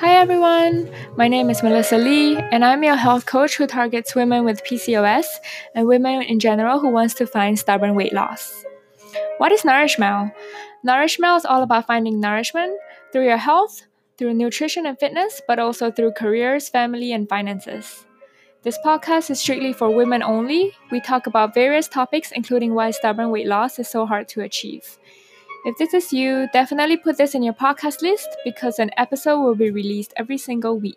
Hi everyone, my name is Melissa Lee, and I'm your health coach who targets women with PCOS and women in general who wants to find stubborn weight loss. What is Nourishmel? Nourishmel is all about finding nourishment through your health, through nutrition and fitness, but also through careers, family, and finances. This podcast is strictly for women only. We talk about various topics, including why stubborn weight loss is so hard to achieve. If this is you, definitely put this in your podcast list because an episode will be released every single week.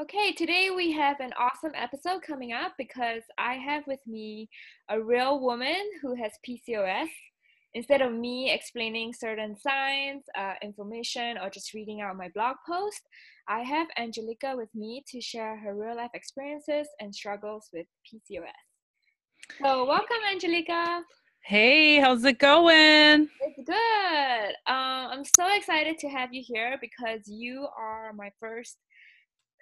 Okay, today we have an awesome episode coming up because I have with me a real woman who has PCOS. Instead of me explaining certain signs, uh, information, or just reading out my blog post, I have Angelica with me to share her real life experiences and struggles with PCOS. So, welcome, Angelica. Hey, how's it going? It's good. Um, I'm so excited to have you here because you are my first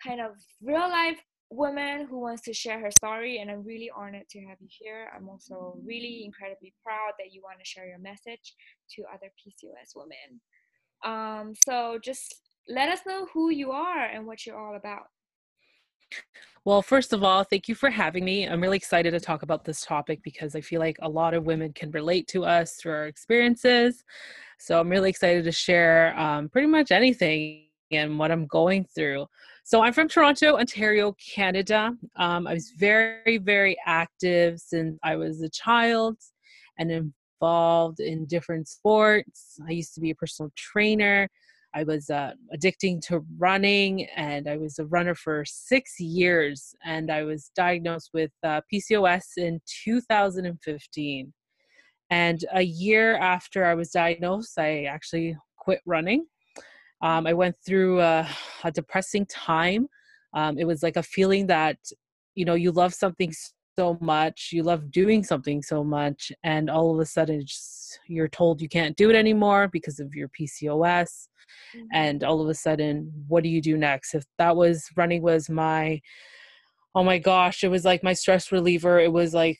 kind of real life woman who wants to share her story, and I'm really honored to have you here. I'm also really incredibly proud that you want to share your message to other PCOS women. Um, so just let us know who you are and what you're all about. Well, first of all, thank you for having me. I'm really excited to talk about this topic because I feel like a lot of women can relate to us through our experiences. So I'm really excited to share um, pretty much anything and what I'm going through. So I'm from Toronto, Ontario, Canada. Um, I was very, very active since I was a child and involved in different sports. I used to be a personal trainer. I was uh, addicting to running, and I was a runner for six years. And I was diagnosed with uh, PCOS in 2015. And a year after I was diagnosed, I actually quit running. Um, I went through a, a depressing time. Um, it was like a feeling that, you know, you love something so much, you love doing something so much, and all of a sudden just, you're told you can't do it anymore because of your PCOS mm-hmm. and all of a sudden what do you do next? If that was running was my oh my gosh it was like my stress reliever. It was like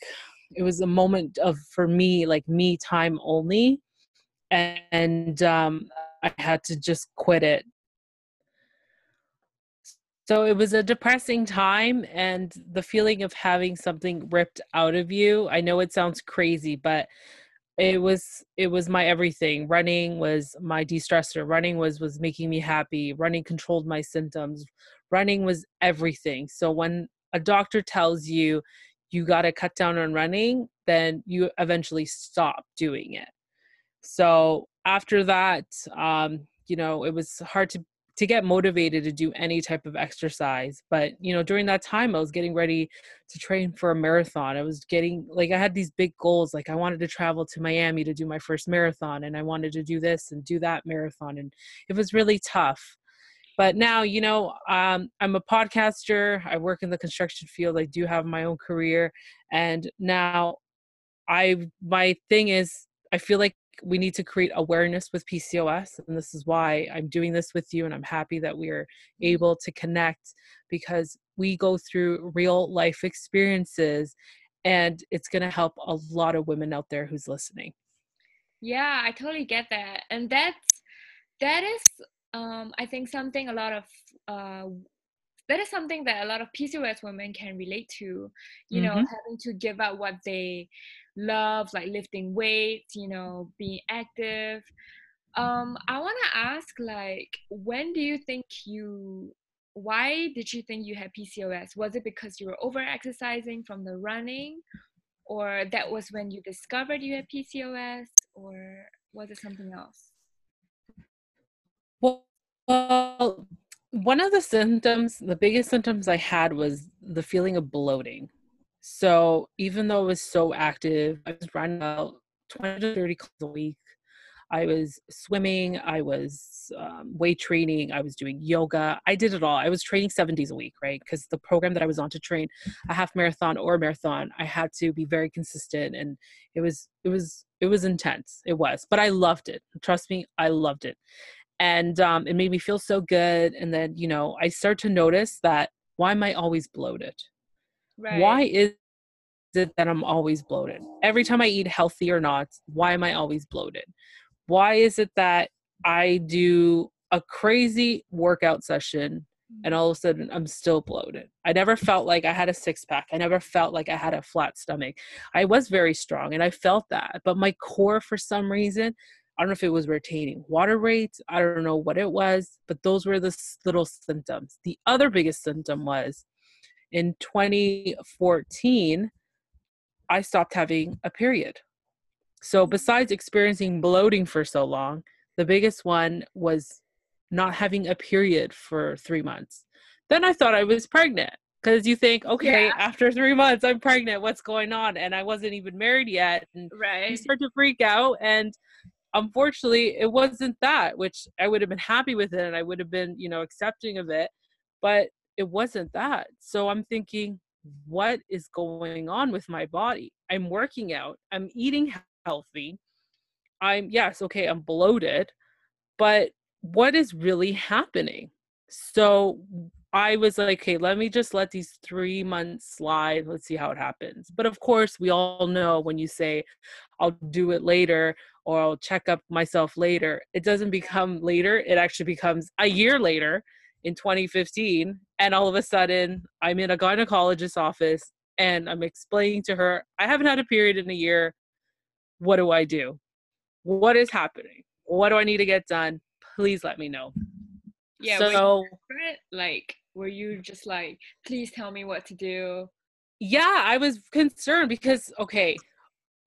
it was a moment of for me like me time only. And, and um i had to just quit it so it was a depressing time and the feeling of having something ripped out of you i know it sounds crazy but it was it was my everything. Running was my de-stressor. Running was was making me happy. Running controlled my symptoms. Running was everything. So when a doctor tells you you got to cut down on running then you eventually stop doing it. So after that um you know it was hard to to get motivated to do any type of exercise but you know during that time i was getting ready to train for a marathon. I was getting like i had these big goals like i wanted to travel to miami to do my first marathon and i wanted to do this and do that marathon and it was really tough. But now you know um, i'm a podcaster i work in the construction field i do have my own career and now i my thing is i feel like we need to create awareness with PCOS. And this is why I'm doing this with you. And I'm happy that we are able to connect because we go through real life experiences and it's going to help a lot of women out there who's listening. Yeah, I totally get that. And that's, that is, um, I think something a lot of, uh, that is something that a lot of PCOS women can relate to, you mm-hmm. know, having to give up what they love like lifting weights you know being active. Um i want to ask like when do you think you why did you think you had pcos was it because you were over exercising from the running or that was when you discovered you had pcos or was it something else? Well, one of the symptoms the biggest symptoms i had was the feeling of bloating so even though I was so active, I was running about 20 to 30 kilometers a week. I was swimming, I was um, weight training, I was doing yoga. I did it all. I was training seven days a week, right? Because the program that I was on to train a half marathon or a marathon, I had to be very consistent, and it was it was it was intense. It was, but I loved it. Trust me, I loved it, and um, it made me feel so good. And then you know, I start to notice that why am I always bloated? Right. Why is it that I'm always bloated? Every time I eat healthy or not, why am I always bloated? Why is it that I do a crazy workout session and Mm. all of a sudden I'm still bloated. I never felt like I had a six pack. I never felt like I had a flat stomach. I was very strong and I felt that. But my core, for some reason, I don't know if it was retaining water rates. I don't know what it was, but those were the little symptoms. The other biggest symptom was in 2014, I stopped having a period. So, besides experiencing bloating for so long, the biggest one was not having a period for three months. Then I thought I was pregnant because you think, okay, Yeah. after three months, I'm pregnant. What's going on? And I wasn't even married yet. And you Right. start to freak out. And unfortunately, it wasn't that, which I would have been happy with it and I would have been, you know, accepting of it. But it wasn't that. So I'm thinking, what is going on with my body? I'm working out, I'm eating healthy. I'm, yes, okay, I'm bloated, but what is really happening? So I was like, okay, let me just let these three months slide. Let's see how it happens. But of course, we all know when you say, I'll do it later or I'll check up myself later, it doesn't become later. It actually becomes a year later in 2015. And all of a sudden, I'm in a gynecologist's office and I'm explaining to her, I haven't had a period in a year. What do I do? What is happening? What do I need to get done? Please let me know. Yeah. so desperate? like, were you just like, please tell me what to do? yeah i was concerned because okay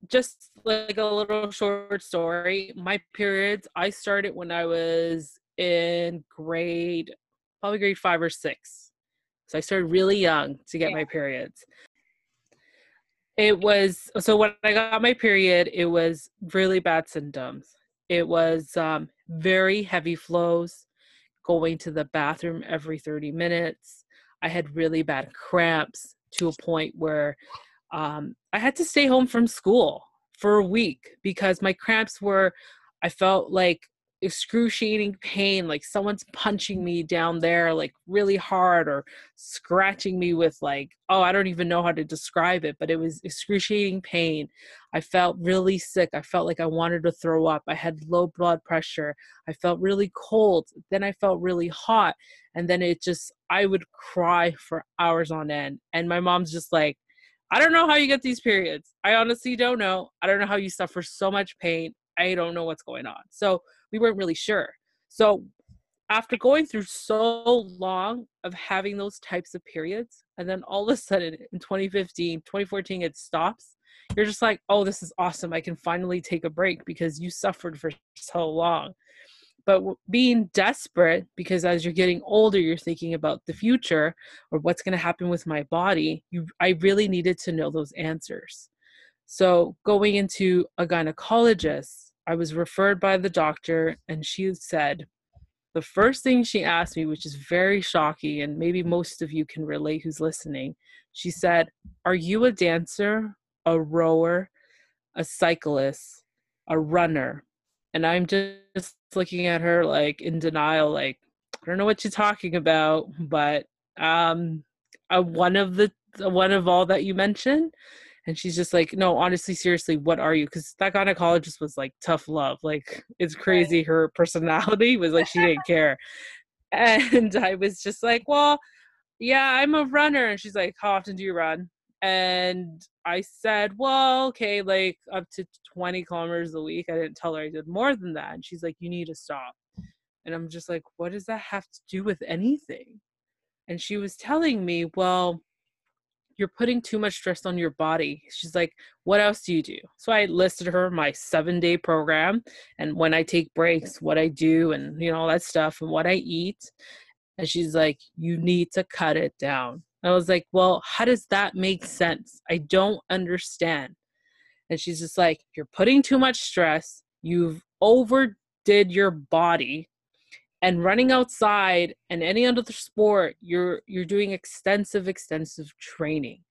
just like a little short story my periods i started when i was in grade probably grade five or six. So i started really young to get Yeah. my periods. It was so when i got my period it was really bad symptoms. It was um, very heavy flows going to the bathroom every 30 minutes. I had really bad cramps to a point where um, I had to stay home from school for a week because my cramps were, I felt like excruciating pain, like someone's punching me down there, like really hard, or scratching me with, like, oh, I don't even know how to describe it, but it was excruciating pain. I felt really sick. I felt like I wanted to throw up. I had low blood pressure. I felt really cold. Then I felt really hot. And then it just, I would cry for hours on end. And my mom's just like, I don't know how you get these periods. I honestly don't know. I don't know how you suffer so much pain. I don't know what's going on. So we weren't really sure. So after going through so long of having those types of periods, and then all of a sudden in 2015, 2014, it stops, you're just like, oh, this is awesome. I can finally take a break because you suffered for so long. But being desperate, because as you're getting older, you're thinking about the future or what's going to happen with my body, you, I really needed to know those answers. So going into a gynecologist, I was referred by the doctor, and she said, the first thing she asked me, which is very shocking, and maybe most of you can relate who's listening, she said, Are you a dancer, a rower, a cyclist, a runner? And I'm just looking at her like in denial, like, I don't know what you're talking about, but um, uh, one of the one of all that you mentioned. And she's just like, no, honestly, seriously, what are you? Because that gynecologist was like tough love. Like, it's crazy. Her personality was like, she didn't care. And I was just like, well, yeah, I'm a runner. And she's like, how often do you run? And I said, well, okay, like up to 20 kilometers a week. I didn't tell her I did more than that. And she's like, you need to stop. And I'm just like, what does that have to do with anything? And she was telling me, well, you're putting too much stress on your body. She's like, what else do you do? So I listed her my seven day program and when I take breaks, what I do and you know, all that stuff and what I eat. And she's like, you need to cut it down. I was like, well, how does that make sense? I don't understand. And she's just like, you're putting too much stress. You've overdid your body and running outside and any other sport you're you're doing extensive extensive training.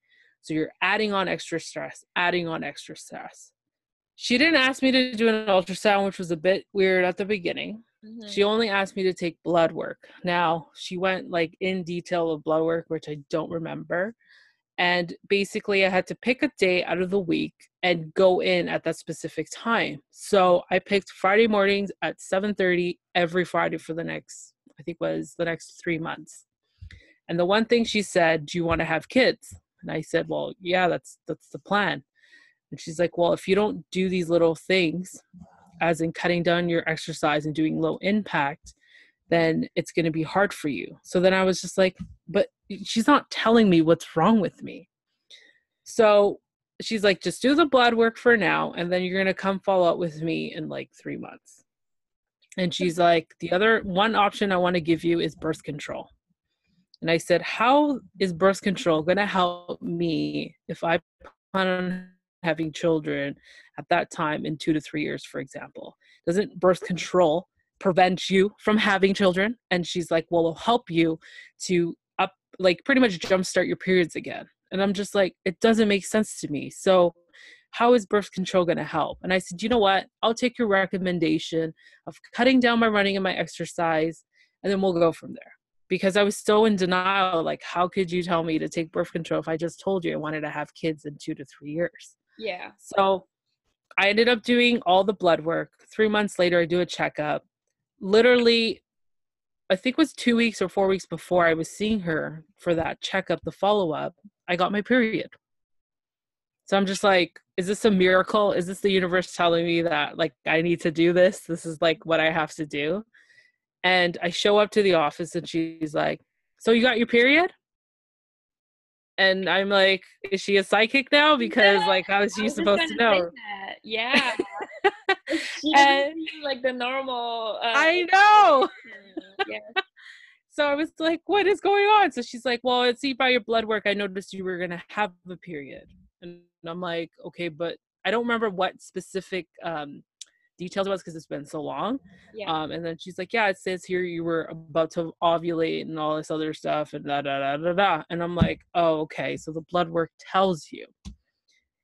So you're adding on extra stress adding on extra stress. She didn't ask me to do an ultrasound which was a bit weird at the beginning. Mhm. she only asked me to take blood work. Now she went like in detail of blood work which i don't remember and basically i had to pick a day out of the week and go in at that specific time. So i picked friday mornings at 7.30 every friday for the next i think was the next three months. And the one thing she said do you want to have kids? And i said well yeah that's that's the plan. And she's like well if you don't do these little things as in cutting down your exercise and doing low impact then it's going to be hard for you. So then I was just like, but she's not telling me what's wrong with me. So she's like, just do the blood work for now, and then you're going to come follow up with me in like three months. And she's like, the other one option I want to give you is birth control. And I said, how is birth control going to help me if I plan on having children at that time in two to three years, for example? Doesn't birth control prevent you from having children and she's like well it'll help you to like pretty much jumpstart your periods again. And i'm just like it doesn't make sense to me. So how is birth control going to help? And i said you know what? I'll take your recommendation of cutting down my running and my exercise and then we'll go from there. Because i was so in denial like how could you tell me to take birth control if i just told you i wanted to have kids in two to three years? Yeah. So I ended up doing all the blood work. Three months later, I do a checkup. Literally I think it was two weeks or four weeks before I was seeing her for that checkup, the follow up, I got my period. So I'm just like, is this a miracle? Is this the universe telling me that like I need to do this? This is like what I have to do. And I show up to the office and she's like, So you got your period? And I'm like, Is she a psychic now? Because like how is she supposed to know? Yeah. and like the normal. Uh, I know. Yeah. so I was like, "What is going on?" So she's like, "Well, it's see by your blood work, I noticed you were gonna have a period." And I'm like, "Okay, but I don't remember what specific um, details it was because it's been so long." Yeah. Um, and then she's like, "Yeah, it says here you were about to ovulate and all this other stuff and da da da da da." And I'm like, "Oh, okay. So the blood work tells you."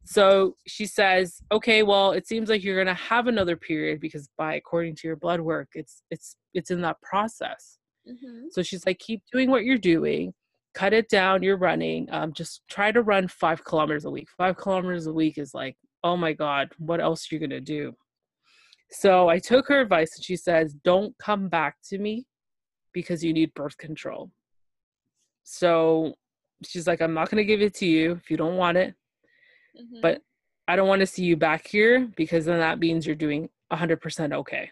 So she says, "Okay, well, it seems like you're going to have another period because by according to your blood work, it's it's it's in that process." Mm-hmm. So she's like, "Keep doing what you're doing. Cut it down. You're running. Um, just try to run five kilometers a week. Five kilometers a week is like, oh my god, what else are you gonna do?" So I took her advice, and she says, "Don't come back to me because you need birth control." So she's like, "I'm not gonna give it to you if you don't want it." mm-hmm. but I don't want to see you back here because then that means you're doing 100% okay.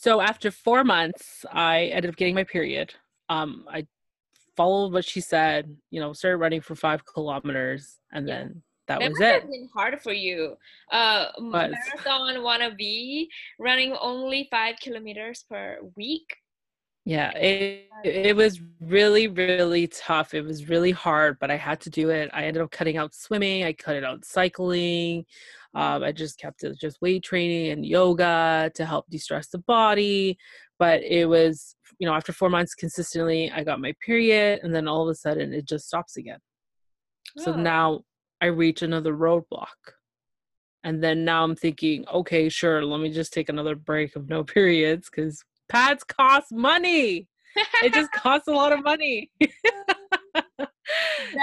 So after four months, I ended up getting my period. Um, I followed what she said, you know, started running for five kilometers, and yeah. then that, that was it. It's been hard for you. Uh, marathon wanna be running only five kilometers per week. Yeah, it it was really really tough. It was really hard, but I had to do it. I ended up cutting out swimming. I cut it out cycling. Um, I just kept it just weight training and yoga to help de-stress the body. But it was, you know, after four months consistently, I got my period, and then all of a sudden it just stops again. Oh. So now I reach another roadblock. And then now I'm thinking, okay, sure, let me just take another break of no periods because pads cost money. it just costs a lot of money.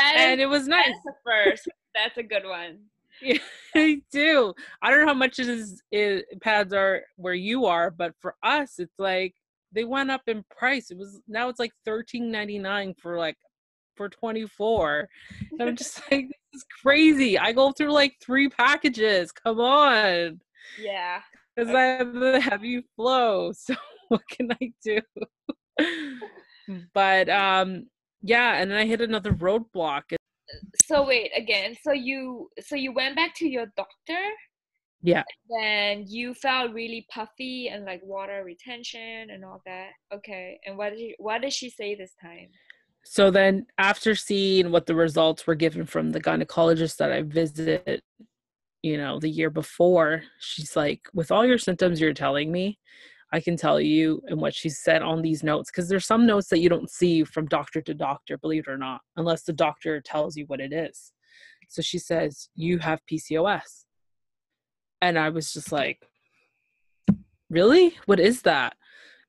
and it was nice. That's first. That's a good one. Yeah, I do. I don't know how much is, pads are where you are, but for us, it's like they went up in price. It was now it's like thirteen ninety nine for like for twenty four. And I'm just like, this is crazy. I go through like three packages. Come on. Yeah. Because I have the heavy flow. So what can I do? but um yeah, and then I hit another roadblock. So wait, again, so you so you went back to your doctor? Yeah. Then you felt really puffy and like water retention and all that. Okay. And what did she, what did she say this time? So then after seeing what the results were given from the gynecologist that I visited, you know, the year before, she's like, with all your symptoms you're telling me, I can tell you and what she said on these notes because there's some notes that you don't see from doctor to doctor, believe it or not, unless the doctor tells you what it is. So she says, You have PCOS. And I was just like, Really? What is that?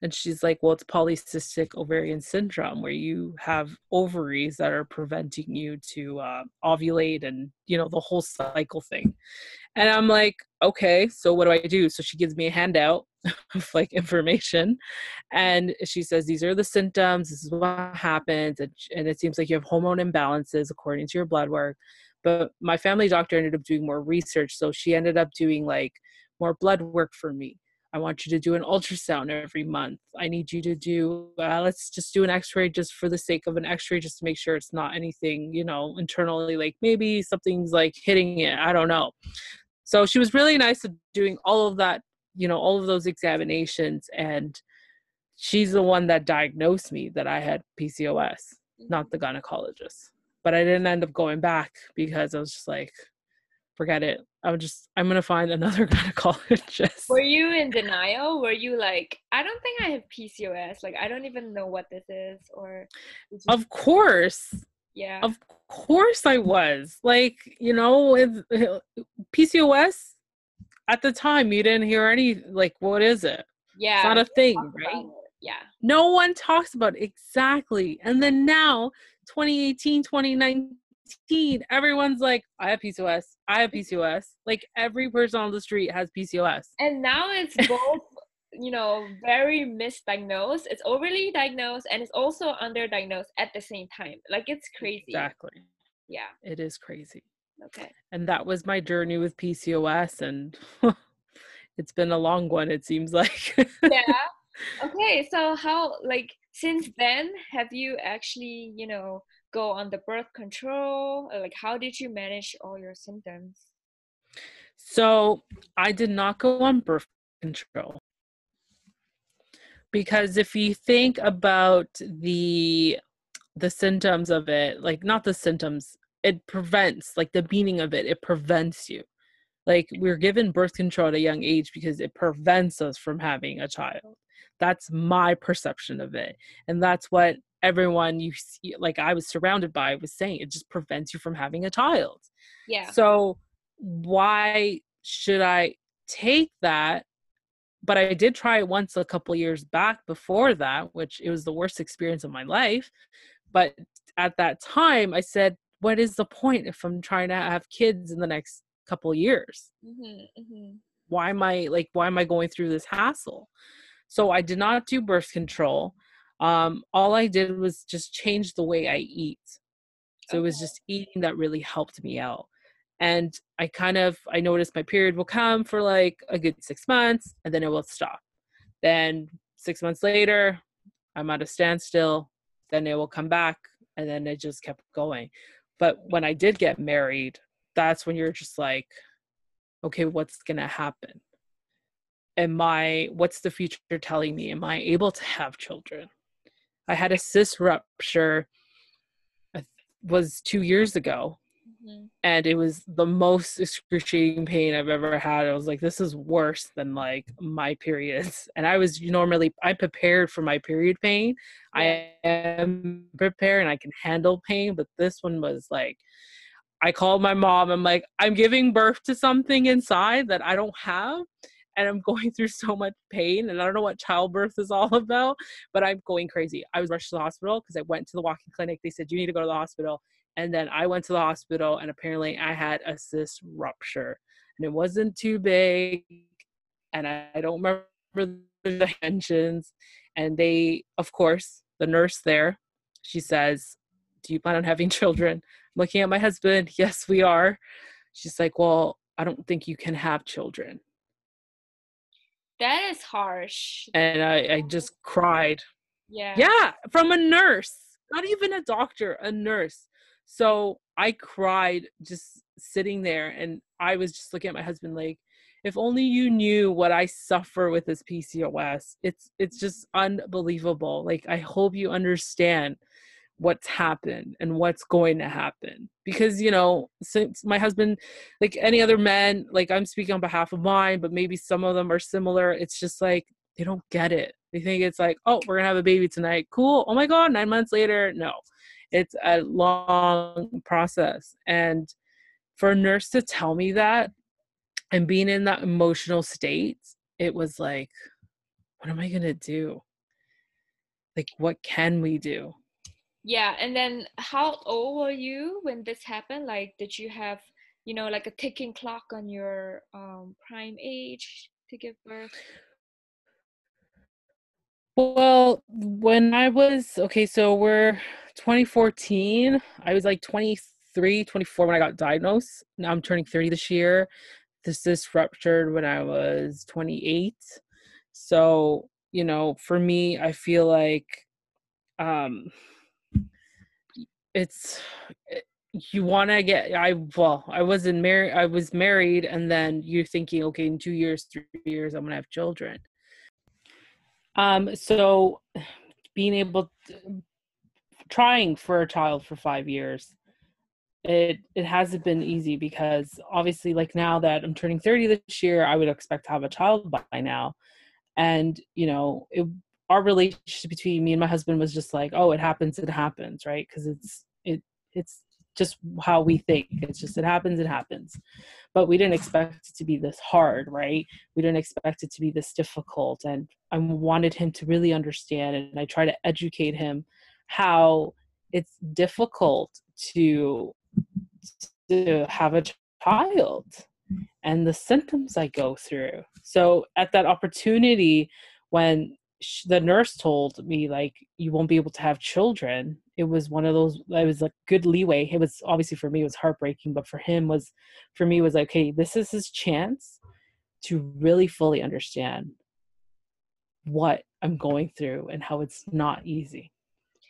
And she's like, Well, it's polycystic ovarian syndrome, where you have ovaries that are preventing you to uh, ovulate and, you know, the whole cycle thing. And I'm like, Okay, so what do I do? So she gives me a handout of like information. And she says, These are the symptoms. This is what happens. And it seems like you have hormone imbalances according to your blood work. But my family doctor ended up doing more research. So she ended up doing like more blood work for me I want you to do an ultrasound every month. I need you to do, uh, let's just do an x ray just for the sake of an x ray, just to make sure it's not anything, you know, internally, like maybe something's like hitting it. I don't know. So she was really nice at doing all of that, you know, all of those examinations. And she's the one that diagnosed me that I had PCOS, not mm-hmm. the gynecologist. But I didn't end up going back because I was just like, forget it. I'm just I'm gonna find another gynecologist. Were you in denial? Were you like, I don't think I have PCOS. Like I don't even know what this is, or you- of course. Yeah. Of course I was. Like, you know, with PCOS at the time you didn't hear any like what is it? Yeah. It's not a thing, right? Yeah. No one talks about it. exactly. And then now 2018, 2019 everyone's like, I have PCOS. I have PCOS. Like every person on the street has PCOS. And now it's both, you know, very misdiagnosed. It's overly diagnosed and it's also underdiagnosed at the same time. Like it's crazy. Exactly. Yeah. It is crazy. Okay. And that was my journey with PCOS and it's been a long one it seems like. yeah. Okay, so how like since then have you actually, you know, go on the birth control? Uh, like, how did you manage all your symptoms? So, I did not go on birth control because if you think about the the symptoms of it like not the symptoms it prevents like the meaning of it it prevents you like we're given birth control at a young age because it prevents us from having a child that's my perception of it and that's what everyone you see like i was surrounded by was saying it just prevents you from having a child. Yeah. So why should i take that? But i did try it once a couple years back before that which it was the worst experience of my life. But at that time i said what is the point if i'm trying to have kids in the next couple years? Mm-hmm, mm-hmm. why am i like why am i going through this hassle? So i did not do birth control um, all I did was just change the way I eat. So okay. it was just eating that really helped me out. And I kind of I noticed my period will come for like a good six months and then it will stop. Then six months later, I'm at a standstill, then it will come back, and then it just kept going. But when I did get married, that's when you're just like, okay, what's gonna happen? Am I what's the future telling me? Am I able to have children? I had a cyst rupture was two years ago mm-hmm. and it was the most excruciating pain I've ever had. I was like, this is worse than like my periods. And I was normally I'm prepared for my period pain. Yeah. I am prepared and I can handle pain, but this one was like I called my mom. I'm like, I'm giving birth to something inside that I don't have and I'm going through so much pain and I don't know what childbirth is all about, but I'm going crazy. I was rushed to the hospital because I went to the walking clinic. They said, You need to go to the hospital. And then I went to the hospital and apparently I had a cyst rupture and it wasn't too big. And I, don't remember the dimensions. And they, of course, the nurse there, she says, Do you plan on having children? I'm looking at my husband. Yes, we are. She's like, Well, I don't think you can have children. That is harsh. And I, I just cried. Yeah. Yeah, from a nurse, not even a doctor, a nurse. So I cried just sitting there and I was just looking at my husband like, if only you knew what I suffer with this PCOS. It's it's just unbelievable. Like I hope you understand what's happened and what's going to happen. Because you know since my husband like any other men like i'm speaking on behalf of mine but maybe some of them are similar it's just like they don't get it. They think it's like oh we're gonna have a baby tonight cool oh my god nine months later no. It's a long process and for a nurse to tell me that and being in that emotional state it was like what am i gonna do? Like what can we do yeah and then how old were you when this happened? Like did you have you know like a ticking clock on your um, prime age to give birth? Well when i was okay so we're 2014 i was like 23 24 when i got diagnosed. Now i'm turning 30 this year. This is ruptured when i was 28 so you know for me i feel like um it's eh, you want to get i well i wasn't married i was married and then you're thinking okay in two years three years i'm gonna have children. Um so being able to, trying for a child for five years it it hasn't been easy because obviously like now that i'm turning 30 this year i would expect to have a child by now. And you know it, our relationship between me and my husband was just like oh it happens it happens right? Because it's it it's just how we think. It's just it happens it happens. But we didn't expect it to be this hard right? We didn't expect it to be this difficult and i wanted him to really understand and i try to educate him how it's difficult to to have a child and the symptoms I go through. So at that opportunity when the nurse told me like you won't be able to have children. It was one of those it was like good leeway. It was obviously for me it was heartbreaking but for him was for me was like okay this is his chance to really fully understand what i'm going through and how it's not easy.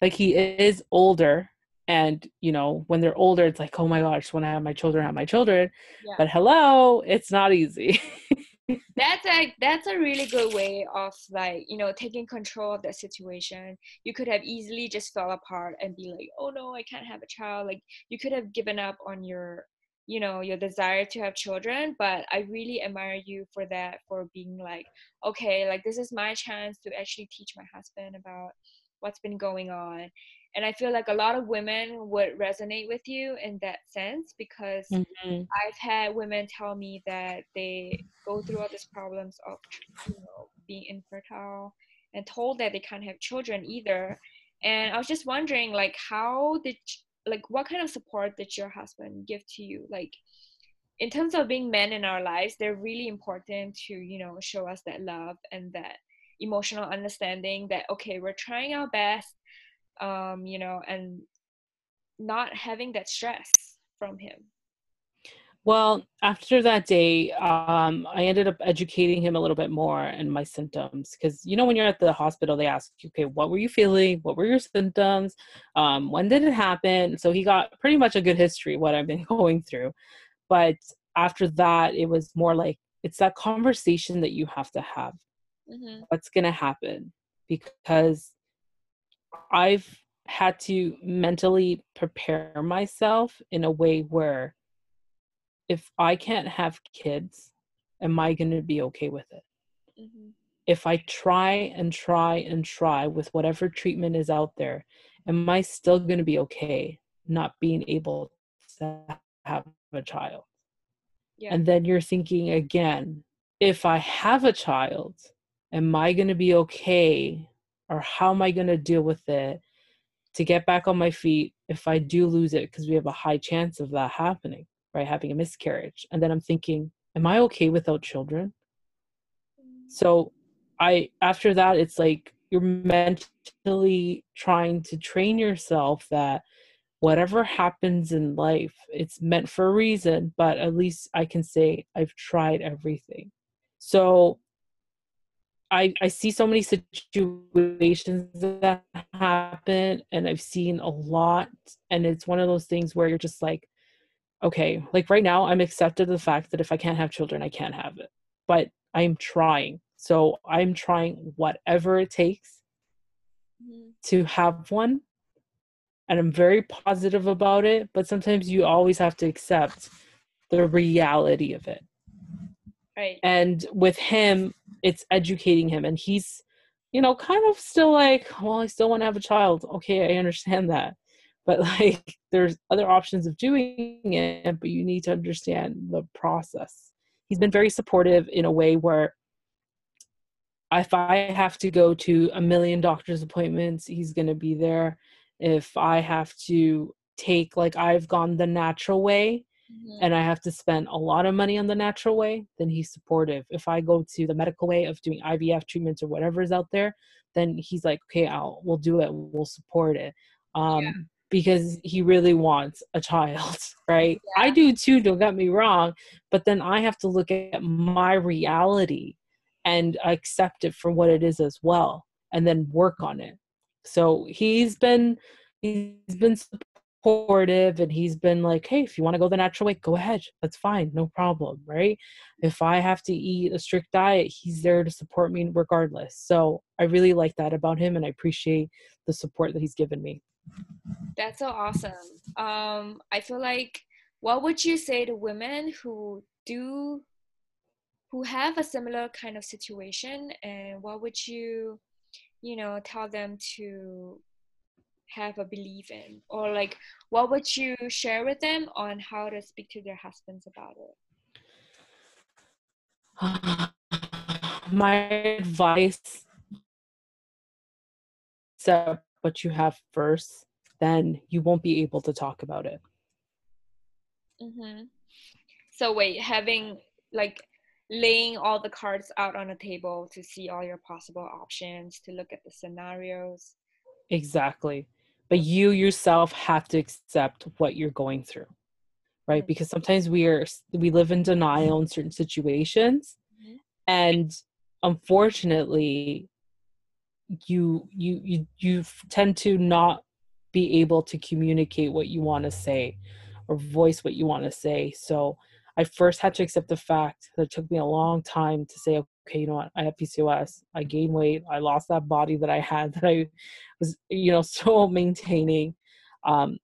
Like he is older and you know when they're older it's like oh my gosh when i have my children I have my children. Yeah. but hello it's not easy that's a that's a really good way of like you know taking control of that situation. You could have easily just fell apart and be like oh no i can't have a child. Like you could have given up on your you know your desire to have children but i really admire you for that for being like okay like this is my chance to actually teach my husband about what's been going on. And i feel like a lot of women would resonate with you in that sense because mm-hmm. i've had women tell me that they go through all these problems of you know being infertile and told that they can't have children either. And i was just wondering like how did like what kind of support did your husband give to you? Like in terms of being men in our lives they're really important to you know show us that love and that emotional understanding that okay we're trying our best um, you know, and not having that stress from him. Well, after that day, um, I ended up educating him a little bit more and my symptoms because you know when you're at the hospital, they ask you, okay, what were you feeling? What were your symptoms? Um, when did it happen? So he got pretty much a good history what I've been going through. But after that, it was more like it's that conversation that you have to have. Mm-hmm. What's going to happen? Because I've had to mentally prepare myself in a way where if I can't have kids, am I going to be okay with it? Mm-hmm. If I try and try and try with whatever treatment is out there, am I still going to be okay not being able to have a child? Yeah. And then you're thinking again, if I have a child, am I going to be okay or how am I going to deal with it to get back on my feet if I do lose it? Because we have a high chance of that happening, right? Having a miscarriage. And then I'm thinking, am I okay without children? So I, after that, it's like you're mentally trying to train yourself that whatever happens in life, it's meant for a reason, but at least I can say I've tried everything. So I, I see so many situations that happen and I've seen a lot and it's one of those things where you're just like okay like right now I'm accepted the fact that if I can't have children I can't have it but I'm trying so I'm trying whatever it takes mm-hmm. to have one and I'm very positive about it but sometimes you always have to accept the reality of it right. And with him it's educating him and he's you know kind of still like well i still want to have a child. Okay i understand that. But like there's other options of doing it but you need to understand the process. He's been very supportive in a way where if I have to go to a million doctor's appointments, he's going to be there. If I have to take, like, I've gone the natural way mm-hmm. and I have to spend a lot of money on the natural way, then he's supportive. If I go to the medical way of doing IVF treatments or whatever is out there, then he's like, okay, I'll, we'll do it. We'll support it. Um, yeah. Because he really wants a child, right? Yeah. I do too, don't get me wrong. But then I have to look at my reality and accept it for what it is as well and then work on it so he's been he's been supportive and he's been like hey if you want to go the natural way go ahead that's fine no problem right? If i have to eat a strict diet he's there to support me regardless. So i really like that about him and i appreciate the support that he's given me. That's so awesome. Um i feel like what would you say to women who do who have a similar kind of situation and what would you you know tell them to have a belief in or like what would you share with them on how to speak to their husbands about it my advice accept what you have first then you won't be able to talk about it mm-hmm. so wait having like laying all the cards out on the table to see all your possible options, to look at the scenarios. Exactly. But you yourself have to accept what you're going through. Right? Because sometimes we are we live in denial in certain situations mm-hmm. and unfortunately you you you you tend to not be able to communicate what you want to say or voice what you want to say. So I first had to accept the fact that it took me a long time to say, okay, you know what, I have PCOS. I gained weight. I lost that body that I had that I was, you know, so maintaining. Um,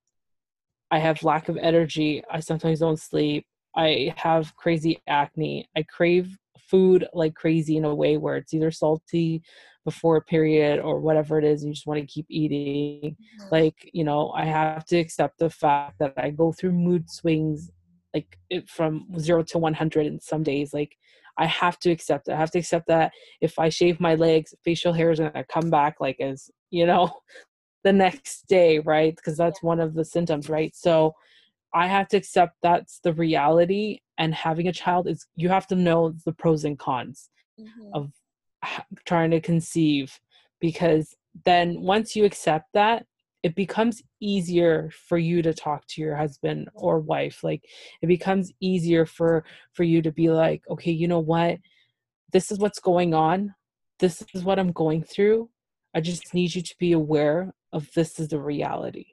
I have lack of energy. I sometimes don't sleep. I have crazy acne. I crave food like crazy in a way where it's either salty before a period or whatever it is you just want to keep eating mm-hmm. like you know i have to accept the fact that i go through mood swings like it, from zero to 100 in some days like i have to accept it. I have to accept that if i shave my legs facial hair is going to come back like as you know the next day right? Because that's one of the symptoms right? So i have to accept that's the reality and having a child is you have to know the pros and cons mm-hmm. of trying to conceive because then once you accept that it becomes easier for you to talk to your husband or wife like it becomes easier for for you to be like okay you know what? This is what's going on. This is what i'm going through. I just need you to be aware of this is the reality.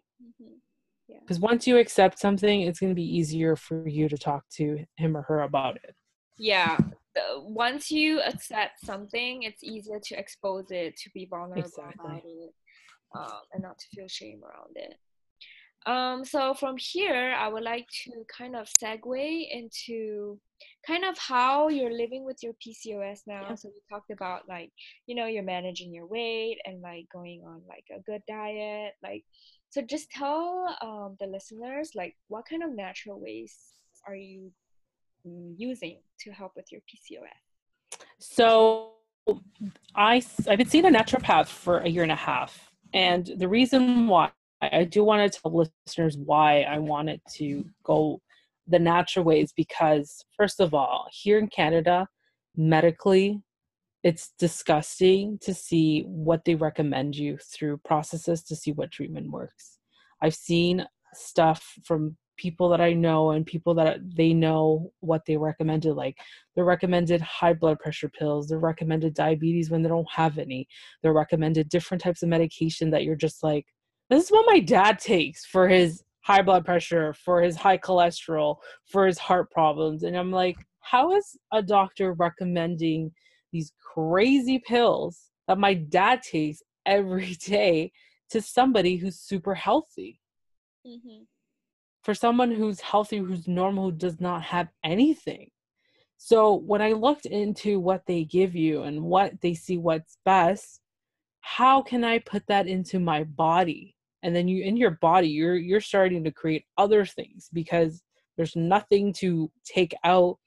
Because mm-hmm. yeah. once you accept something it's going to be easier for you to talk to him or her about it. Yeah. Once you accept something it's easier to expose it to be vulnerable exactly. about it um, and not to feel shame around it. Um, so from here, I would like to kind of segue into kind of how you're living with your PCOS now. Yeah. So we talked about like, you know, you're managing your weight and like going on like a good diet. Like, so just tell um, the listeners like what kind of natural ways are you mm, using to help with your PCOS? So I I've been seeing a naturopath for a year and a half and the reason why I do want to tell listeners why I wanted to go the natural way is because, first of all, here in Canada, medically, it's disgusting to see what they recommend you through processes to see what treatment works. I've seen stuff from people that I know and people that they know what they recommended. Like they're recommended high blood pressure pills, they're recommended diabetes when they don't have any, they're recommended different types of medication that you're just like, this is what my dad takes for his high blood pressure, for his high cholesterol, for his heart problems. And I'm like, how is a doctor recommending these crazy pills that my dad takes every day to somebody who's super healthy? Mm-hmm for someone who's healthy, who's normal, who does not have anything. So when I looked into what they give you and what they see what's best, how can I put that into my body? And then you in your body, you're you're starting to create other things because there's nothing to take out.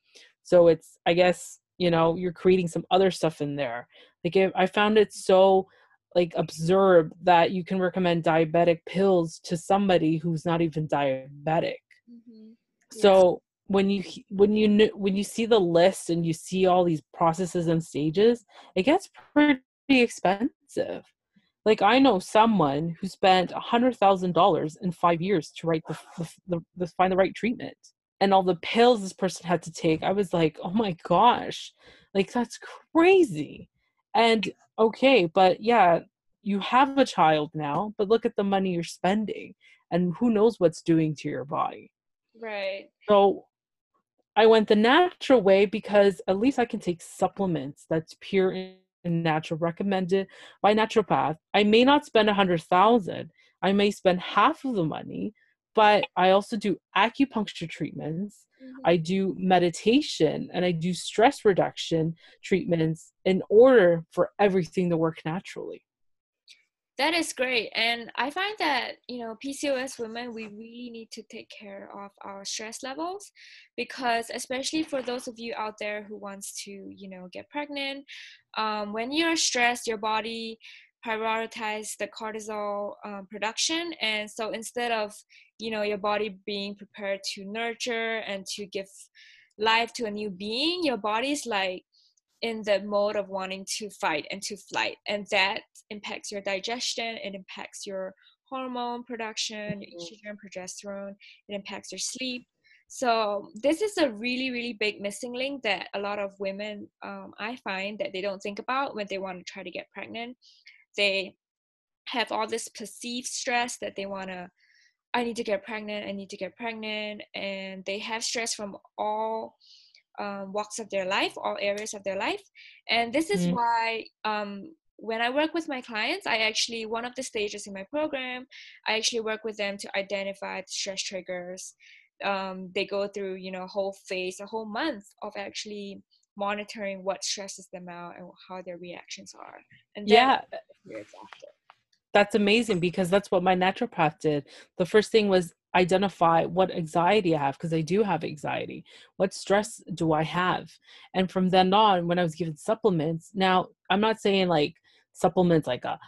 So it's I guess you know you're creating some other stuff in there like i found it so like absurd that you can recommend diabetic pills to somebody who's not even diabetic. Mm-hmm. yes. so when you when you when you see the list and you see all these processes and stages it gets pretty expensive. Like i know someone who spent a hundred thousand dollars in five years to write the, the, the, the find the right treatment. And all the pills this person had to take i was like oh my gosh. Like that's crazy and okay but yeah you have a child now but look at the money you're spending and who knows what's doing to your body right so i went the natural way because at least i can take supplements that's pure and natural recommended by naturopath i may not spend a hundred thousand i may spend half of the money but I also do acupuncture treatments. Mm-hmm. I do meditation and I do stress reduction treatments in order for everything to work naturally. That is great. And I find that, you know, PCOS women, we really need to take care of our stress levels because, especially for those of you out there who wants to, you know, get pregnant, um, when you're stressed, your body prioritize the cortisol um, production and so instead of you know your body being prepared to nurture and to give life to a new being your body's like in the mode of wanting to fight and to flight and that impacts your digestion it impacts your hormone production mm-hmm. estrogen progesterone it impacts your sleep so this is a really really big missing link that a lot of women um, i find that they don't think about when they want to try to get pregnant they have all this perceived stress that they want to i need to get pregnant i need to get pregnant and they have stress from all um, walks of their life all areas of their life and this is mm-hmm. why um, when i work with my clients i actually one of the stages in my program i actually work with them to identify the stress triggers um, they go through you know a whole phase a whole month of actually monitoring what stresses them out and how their reactions are. And yeah, that's amazing because that's what my naturopath did. The first thing was identify what anxiety I have because I do have anxiety. What stress do I have? And from then on, when I was given supplements, now I'm not saying like supplements like a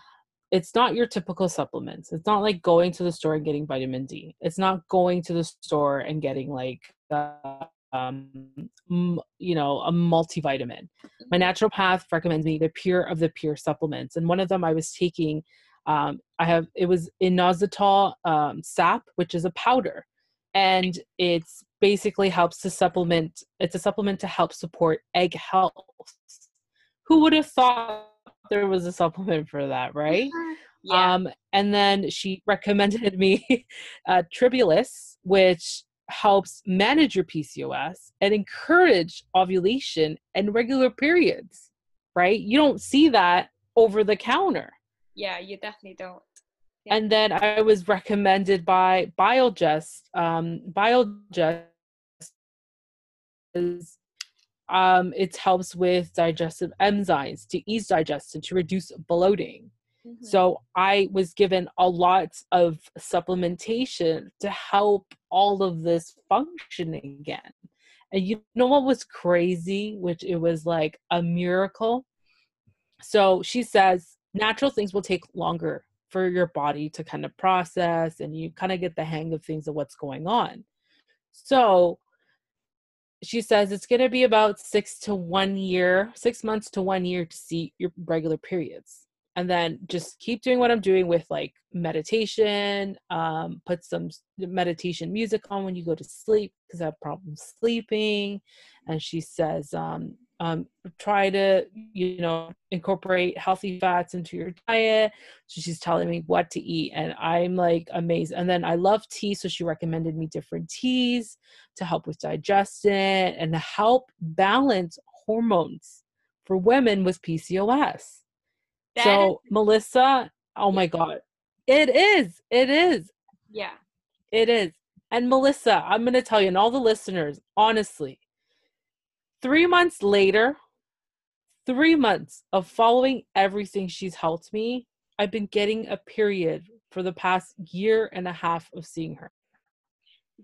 it's not your typical supplements. It's not like going to the store and getting vitamin D. It's not going to the store and getting like uh, um, you know, a multivitamin. My naturopath recommends me the pure of the pure supplements, and one of them I was taking. Um, I have it was inositol um, sap, which is a powder, and it's basically helps to supplement. It's a supplement to help support egg health. Who would have thought there was a supplement for that, right? Yeah. Um, and then she recommended me uh, Tribulus, which helps manage your PCOS and encourage ovulation and regular periods, right? You don't see that over the counter. Yeah, you definitely don't. Yeah. And then I was recommended by Biogest. Um, Biogest is um, it helps with digestive enzymes to ease digestion to reduce bloating. Mm-hmm. So I was given a lot of supplementation to help all of this function again. And you know what was crazy, which it was like a miracle. So she says natural things will take longer for your body to kind of process and you kind of get the hang of things of what's going on. So she says it's going to be about six to one year, six months to one year to see your regular periods and then just keep doing what i'm doing with like meditation um, put some meditation music on when you go to sleep because i have problems sleeping and she says um, um, try to you know incorporate healthy fats into your diet so she's telling me what to eat and i'm like amazed and then i love tea so she recommended me different teas to help with digestion and to help balance hormones for women with pcos that so is- Melissa, oh my god. It is. It is. Yeah. It is. And Melissa, I'm going to tell you and all the listeners, honestly, 3 months later, 3 months of following everything she's helped me, I've been getting a period for the past year and a half of seeing her.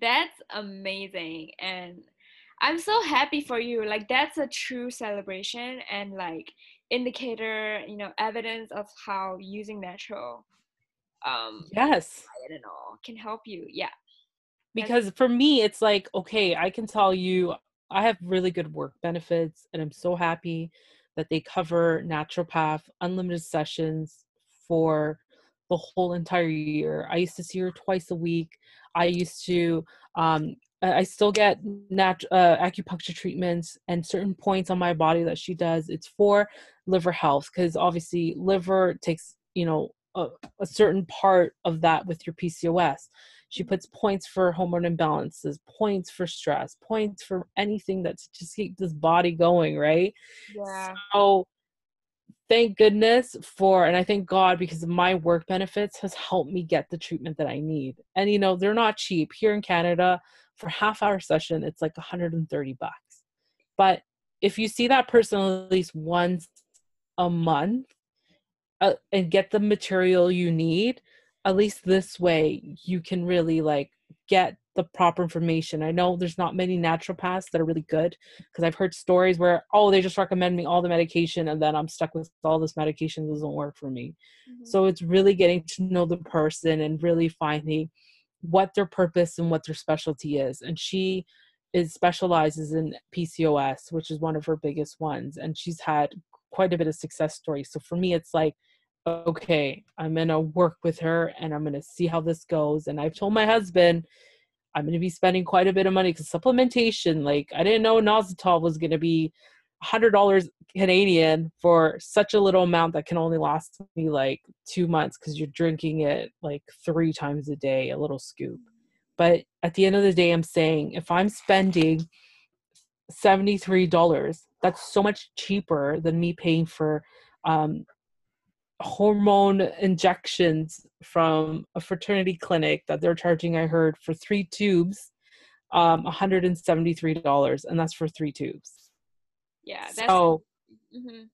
That's amazing and I'm so happy for you. Like that's a true celebration and like indicator, you know, evidence of how using natural um yes I don't know can help you. Yeah. Because for me it's like okay, I can tell you I have really good work benefits and I'm so happy that they cover naturopath unlimited sessions for the whole entire year. I used to see her twice a week. I used to um, I still get nat- uh, acupuncture treatments and certain points on my body that she does. It's for liver health because obviously liver takes you know a, a, certain part of that with your PCOS. She puts points for hormone imbalances, points for stress, points for anything that's just keep this body going, right? Yeah. So thank goodness for and i thank god because my work benefits has helped me get the treatment that i need and you know they're not cheap here in canada for half hour session it's like 130 bucks but if you see that person at least once a month uh, and get the material you need at least this way you can really like get the proper information. I know there's not many naturopaths that are really good because I've heard stories where oh they just recommend me all the medication and then I'm stuck with all this medication that doesn't work for me. Mm-hmm. So it's really getting to know the person and really finding what their purpose and what their specialty is. And she is specializes in PCOS, which is one of her biggest ones, and she's had quite a bit of success stories. So for me, it's like okay, I'm gonna work with her and I'm gonna see how this goes. And I've told my husband I'm going to be spending quite a bit of money because supplementation, like I didn't know Inositol was going to be $100 Canadian for such a little amount that can only last me like two months because you're drinking it like three times a day, a little scoop. But at the end of the day, I'm saying if I'm spending $73, that's so much cheaper than me paying for um, hormone injections from a fertility clinic that they're charging i heard for three tubes um $173 and that's for three tubes yeah so mm-hmm.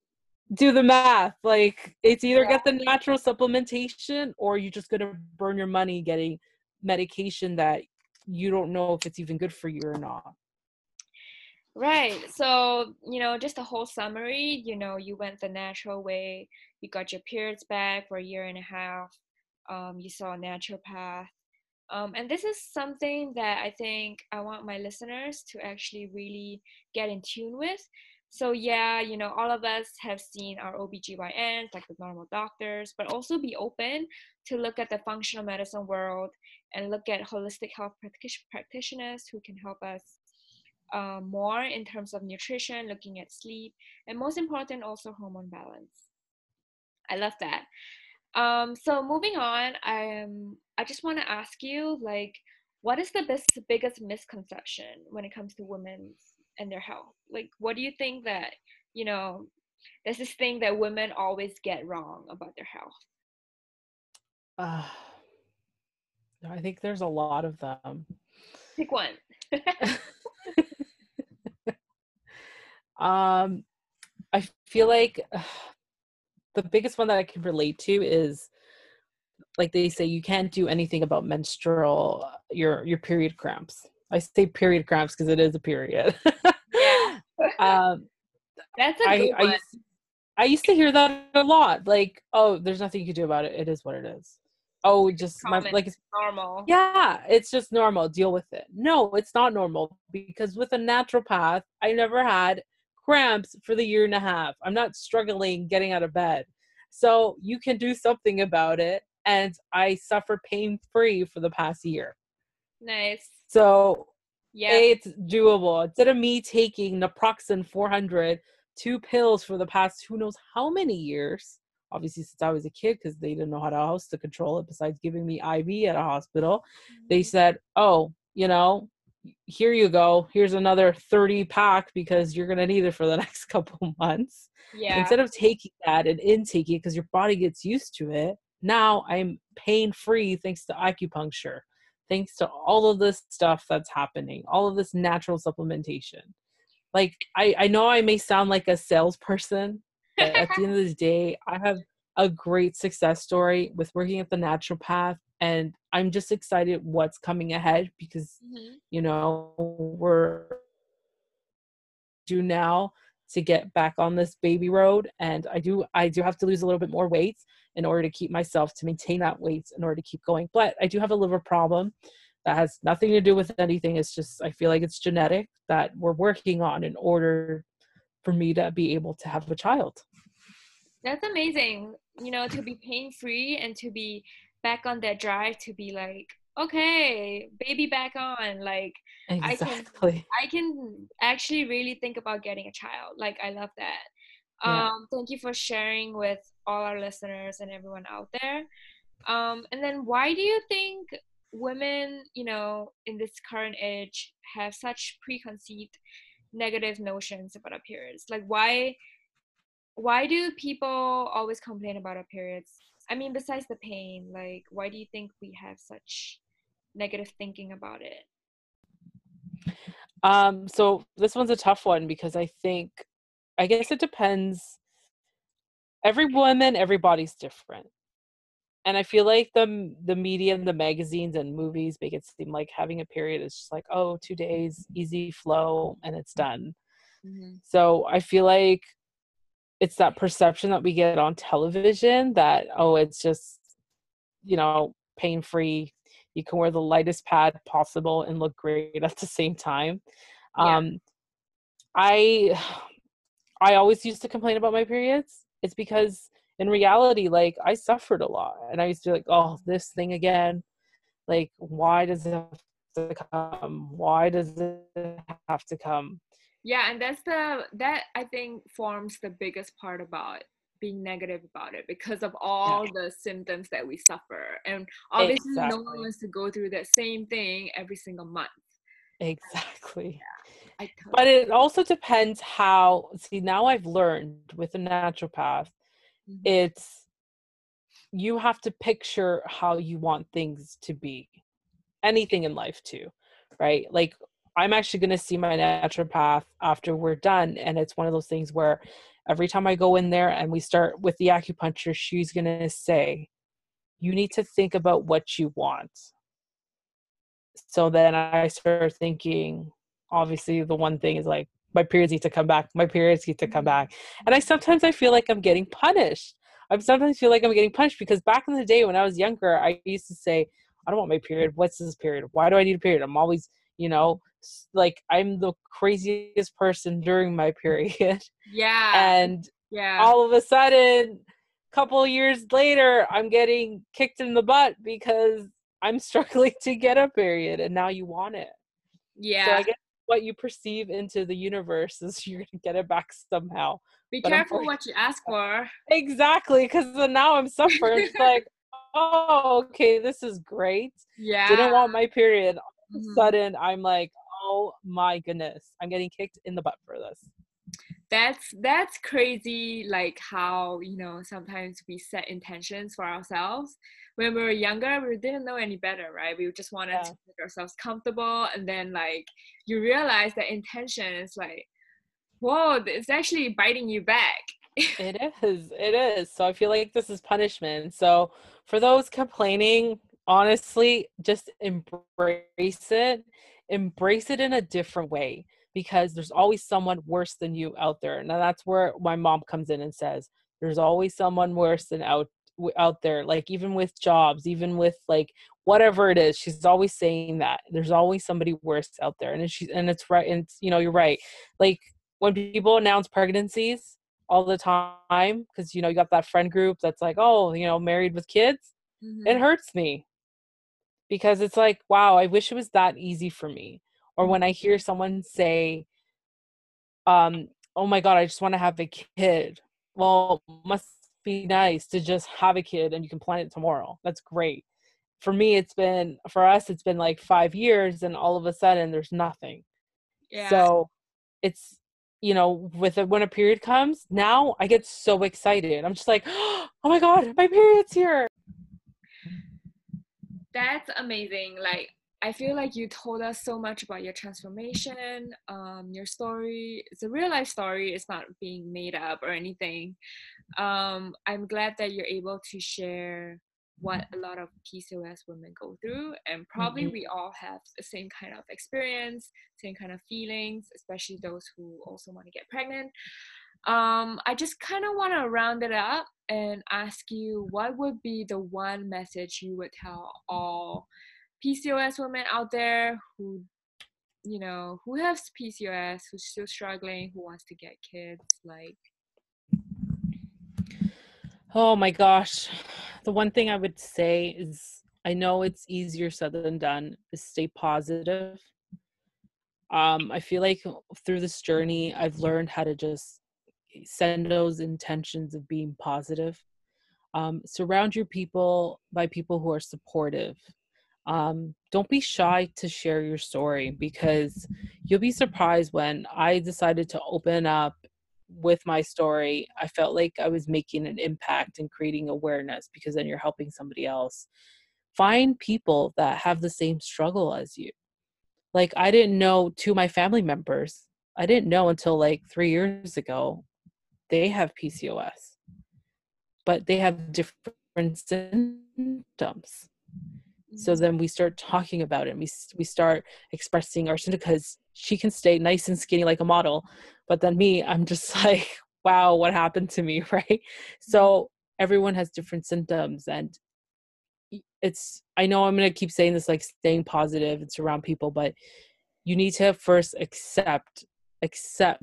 do the math like it's either yeah. get the natural supplementation or you're just gonna burn your money getting medication that you don't know if it's even good for you or not Right. So, you know, just a whole summary, you know, you went the natural way, you got your periods back for a year and a half, um, you saw a naturopath. Um, and this is something that I think I want my listeners to actually really get in tune with. So, yeah, you know, all of us have seen our OBGYNs, like the normal doctors, but also be open to look at the functional medicine world and look at holistic health practitioners who can help us uh, more in terms of nutrition, looking at sleep, and most important, also hormone balance. I love that. Um, so moving on, I um, I just want to ask you, like, what is the best, biggest misconception when it comes to women and their health? Like, what do you think that you know? There's this thing that women always get wrong about their health. Uh, I think there's a lot of them. Pick one. um, I feel like the biggest one that I can relate to is like they say you can't do anything about menstrual your your period cramps. I say period cramps because it is a period. yeah. um, That's a good I, one. I used, I used to hear that a lot. Like, oh, there's nothing you can do about it. It is what it is oh just my, like it's normal yeah it's just normal deal with it no it's not normal because with a naturopath i never had cramps for the year and a half. I'm not struggling getting out of bed. So you can do something about it and i suffer pain free for the past year. Nice. So yeah. it's doable. Instead of me taking naproxen 400 two pills for the past who knows how many years obviously since I was a kid because they didn't know how to else to control it besides giving me IV at a hospital. Mm-hmm. They said, "Oh, you know, here you go. Here's another 30 pack because you're going to need it for the next couple months." Yeah. Instead of taking that and intaking it because your body gets used to it, now I'm pain free thanks to acupuncture. Thanks to all of this stuff that's happening, all of this natural supplementation. Like I, I know I may sound like a salesperson, but at the end of the day, I have a great success story with working at the naturopath and I'm just excited what's coming ahead because mm-hmm. you know we're due now to get back on this baby road and i do i do have to lose a little bit more weight in order to keep myself to maintain that weight in order to keep going but i do have a liver problem that has nothing to do with anything. It's just i feel like it's genetic that we're working on in order for me to be able to have a child. That's amazing. You know to be pain free and to be back on that drive to be like okay baby back on like exactly. I can I can actually really think about getting a child. Like I love that. Yeah. Um, thank you for sharing with all our listeners and everyone out there. Um, and then why do you think women, you know, in this current age have such preconceived negative notions about our periods? Like why why do people always complain about our periods? I mean, besides the pain, like why do you think we have such negative thinking about it? Um, so this one's a tough one because I think, I guess it depends. Every woman, everybody's different, and I feel like the the media and the magazines and movies make it seem like having a period is just like oh two days easy flow and it's done. Mm-hmm. So I feel like it's that perception that we get on television that oh it's just you know pain free you can wear the lightest pad possible and look great at the same time. Yeah. Um, I I always used to complain about my periods. It's because in reality, like I suffered a lot, and I used to be like, oh, this thing again. Like, why does it have to come? Why does it have to come? Yeah, and that's the that I think forms the biggest part about being negative about it because of all yeah. the symptoms that we suffer and obviously exactly. no one wants to go through that same thing every single month exactly yeah, totally but it also depends how see now i've learned with a naturopath mm-hmm. it's you have to picture how you want things to be anything in life too right like i'm actually going to see my naturopath after we're done and it's one of those things where every time I go in there and we start with the acupuncture, she's going to say, You need to think about what you want. So then I start thinking, obviously, the one thing is like, my periods need to come back. My periods need to come mm-hmm. back. And I sometimes I feel like I'm getting punished. I sometimes feel like I'm getting punished because back in the day when I was younger, I used to say, I don't want my period. What's this period? Why do I need a period? I'm always, you know, like I'm the craziest person during my period. Yeah. And yeah. All of a sudden, a couple years later, I'm getting kicked in the butt because I'm struggling to get a period and now you want it. Yeah. So I guess what you perceive into the universe is you're gonna get it back somehow. Be but careful what you ask for. Exactly, because now I'm suffering. it's like, oh, okay, this is great. Yeah. Didn't want my period. All of a mm-hmm. sudden, I'm like, oh my goodness, I'm getting kicked in the butt for this. That's that's crazy like how, you know, sometimes we set intentions for ourselves. When we were younger, we didn't know any better, right? We just wanted yeah. to make ourselves comfortable and then like you realize that intention is like, whoa, it's actually biting you back. it is. It is. So I feel like this is punishment. So for those complaining, honestly, just embrace it embrace it in a different way because there's always someone worse than you out there. Now that's where my mom comes in and says, there's always someone worse than out out there. Like even with jobs even with like whatever it is she's always saying that there's always somebody worse out there and she's and it's right and you know you're right. Like when people announce pregnancies all the time because you know you got that friend group that's like oh you know married with kids? Mm-hmm. it hurts me because it's like, wow, I wish it was that easy for me. Or when I hear someone say, um, oh my God, I just want to have a kid. Well, must be nice to just have a kid and you can plan it tomorrow. That's great. For me, it's been, for us, it's been like five years and all of a sudden there's nothing. Yeah. So it's, you know, with it, when a period comes, now I get so excited. I'm just like, oh my God, my period's here that's amazing. Like I feel like you told us so much about your transformation, um, your story. It's a real life story. It's not being made up or anything. Um, I'm glad that you're able to share what a lot of PCOS women go through. And probably mm-hmm. we all have the same kind of experience, same kind of feelings, especially those who also want to get pregnant. Um, I just kind of want to round it up and ask you what would be the one message you would tell all PCOS women out there who, you know, who has PCOS, who's still struggling, who wants to get kids, like. Oh my gosh. The one thing I would say is I know it's easier said than done is stay positive. Um, I feel like through this journey, I've learned how to just send those intentions of being positive. Um, surround your people by people who are supportive. Um, don't be shy to share your story because you'll be surprised when I decided to open up with my story. I felt like I was making an impact and creating awareness because then you're helping somebody else. Find people that have the same struggle as you. Like, I didn't know two of my family members, I didn't know until like three years ago they have PCOS, but they have different symptoms. So mm-hmm. then we start talking about it. And we we start expressing our symptoms because she can stay nice and skinny like a model, but then me, I'm just like, wow, what happened to me, right? So mm-hmm. everyone has different symptoms, and it's. I know I'm gonna keep saying this, like staying positive and surround people, but you need to first accept accept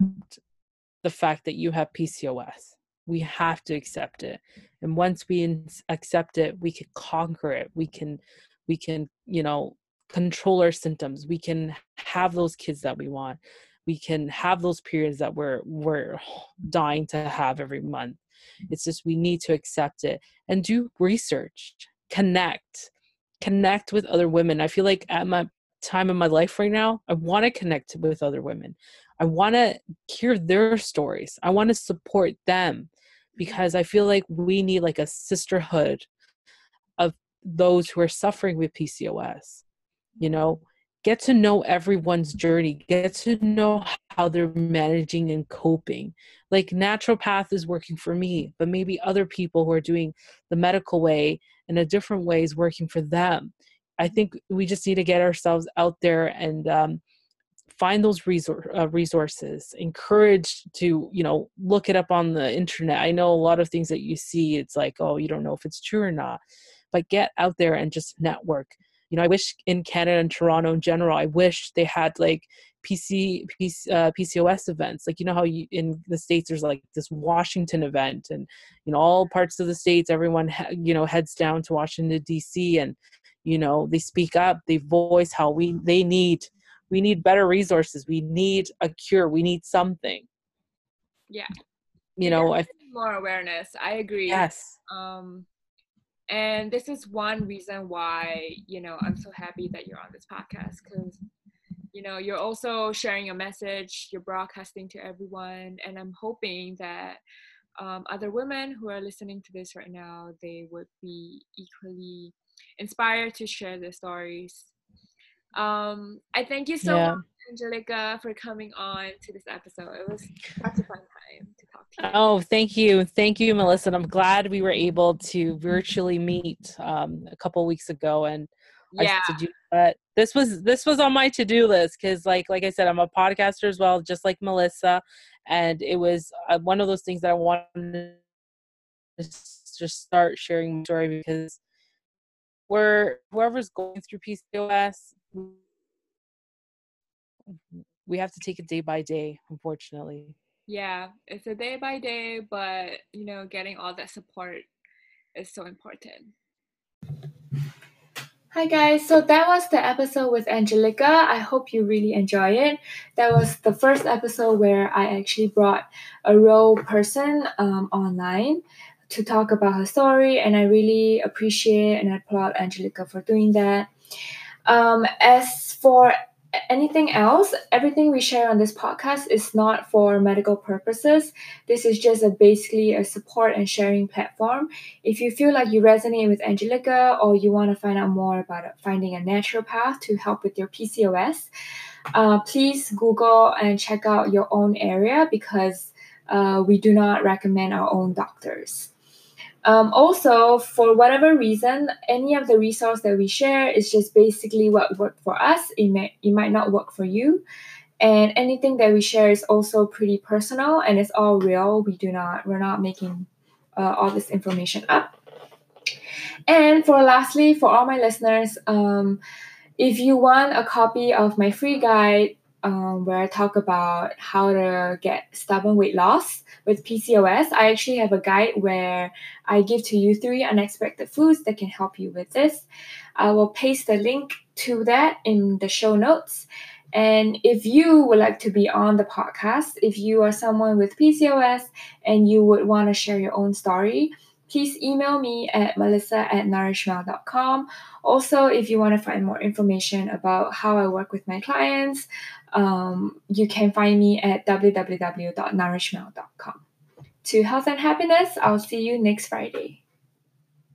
the fact that you have PCOS. We have to accept it. And once we accept it, we can conquer it. We can we can, you know, control our symptoms. We can have those kids that we want. We can have those periods that we're we're dying to have every month. It's just we need to accept it and do research, connect, connect with other women. I feel like at my time in my life right now, I want to connect with other women. I want to hear their stories. I want to support them because I feel like we need like a sisterhood of those who are suffering with PCOS. You know, get to know everyone's journey, get to know how they're managing and coping. Like naturopath is working for me, but maybe other people who are doing the medical way in a different way is working for them. I think we just need to get ourselves out there and um, find those resource, uh, resources encourage to you know look it up on the internet i know a lot of things that you see it's like oh you don't know if it's true or not but get out there and just network you know i wish in canada and toronto in general i wish they had like PC, PC uh, PCOS events. Like you know how you, in the states there's like this Washington event, and you know all parts of the states, everyone ha- you know heads down to Washington D.C. and you know they speak up, they voice how we they need we need better resources. We need a cure. We need something. Yeah. You know I, more awareness. I agree. Yes. Um and this is one reason why you know i'm so happy that you're on this podcast because you know you're also sharing your message you're broadcasting to everyone and i'm hoping that um, other women who are listening to this right now they would be equally inspired to share their stories um, I thank you so yeah. much, Angelica, for coming on to this episode. It was such a fun time to talk to you. Oh, thank you. Thank you, Melissa. And I'm glad we were able to virtually meet um, a couple weeks ago and yeah. Do, but this was this was on my to-do list because like like I said, I'm a podcaster as well, just like Melissa. And it was uh, one of those things that I wanted to just start sharing my story because we're whoever's going through PCOS, we have to take it day by day, unfortunately. Yeah, it's a day by day, but you know, getting all that support is so important. Hi guys, so that was the episode with Angelica. I hope you really enjoy it. That was the first episode where I actually brought a real person um, online to talk about her story, and I really appreciate and applaud Angelica for doing that. Um, as for anything else, everything we share on this podcast is not for medical purposes. This is just a basically a support and sharing platform. If you feel like you resonate with Angelica or you want to find out more about finding a naturopath to help with your PCOS, uh, please Google and check out your own area because uh, we do not recommend our own doctors. Um, also, for whatever reason, any of the resource that we share is just basically what worked for us. It may it might not work for you. And anything that we share is also pretty personal and it's all real. We do not we're not making uh, all this information up. And for lastly, for all my listeners, um, if you want a copy of my free guide um, where I talk about how to get stubborn weight loss with PCOS, I actually have a guide where I give to you three unexpected foods that can help you with this. I will paste the link to that in the show notes. And if you would like to be on the podcast, if you are someone with PCOS and you would want to share your own story, please email me at melissa at nourishmel.com. Also, if you want to find more information about how I work with my clients, um, you can find me at www.nourishmel.com. To health and happiness, I'll see you next Friday.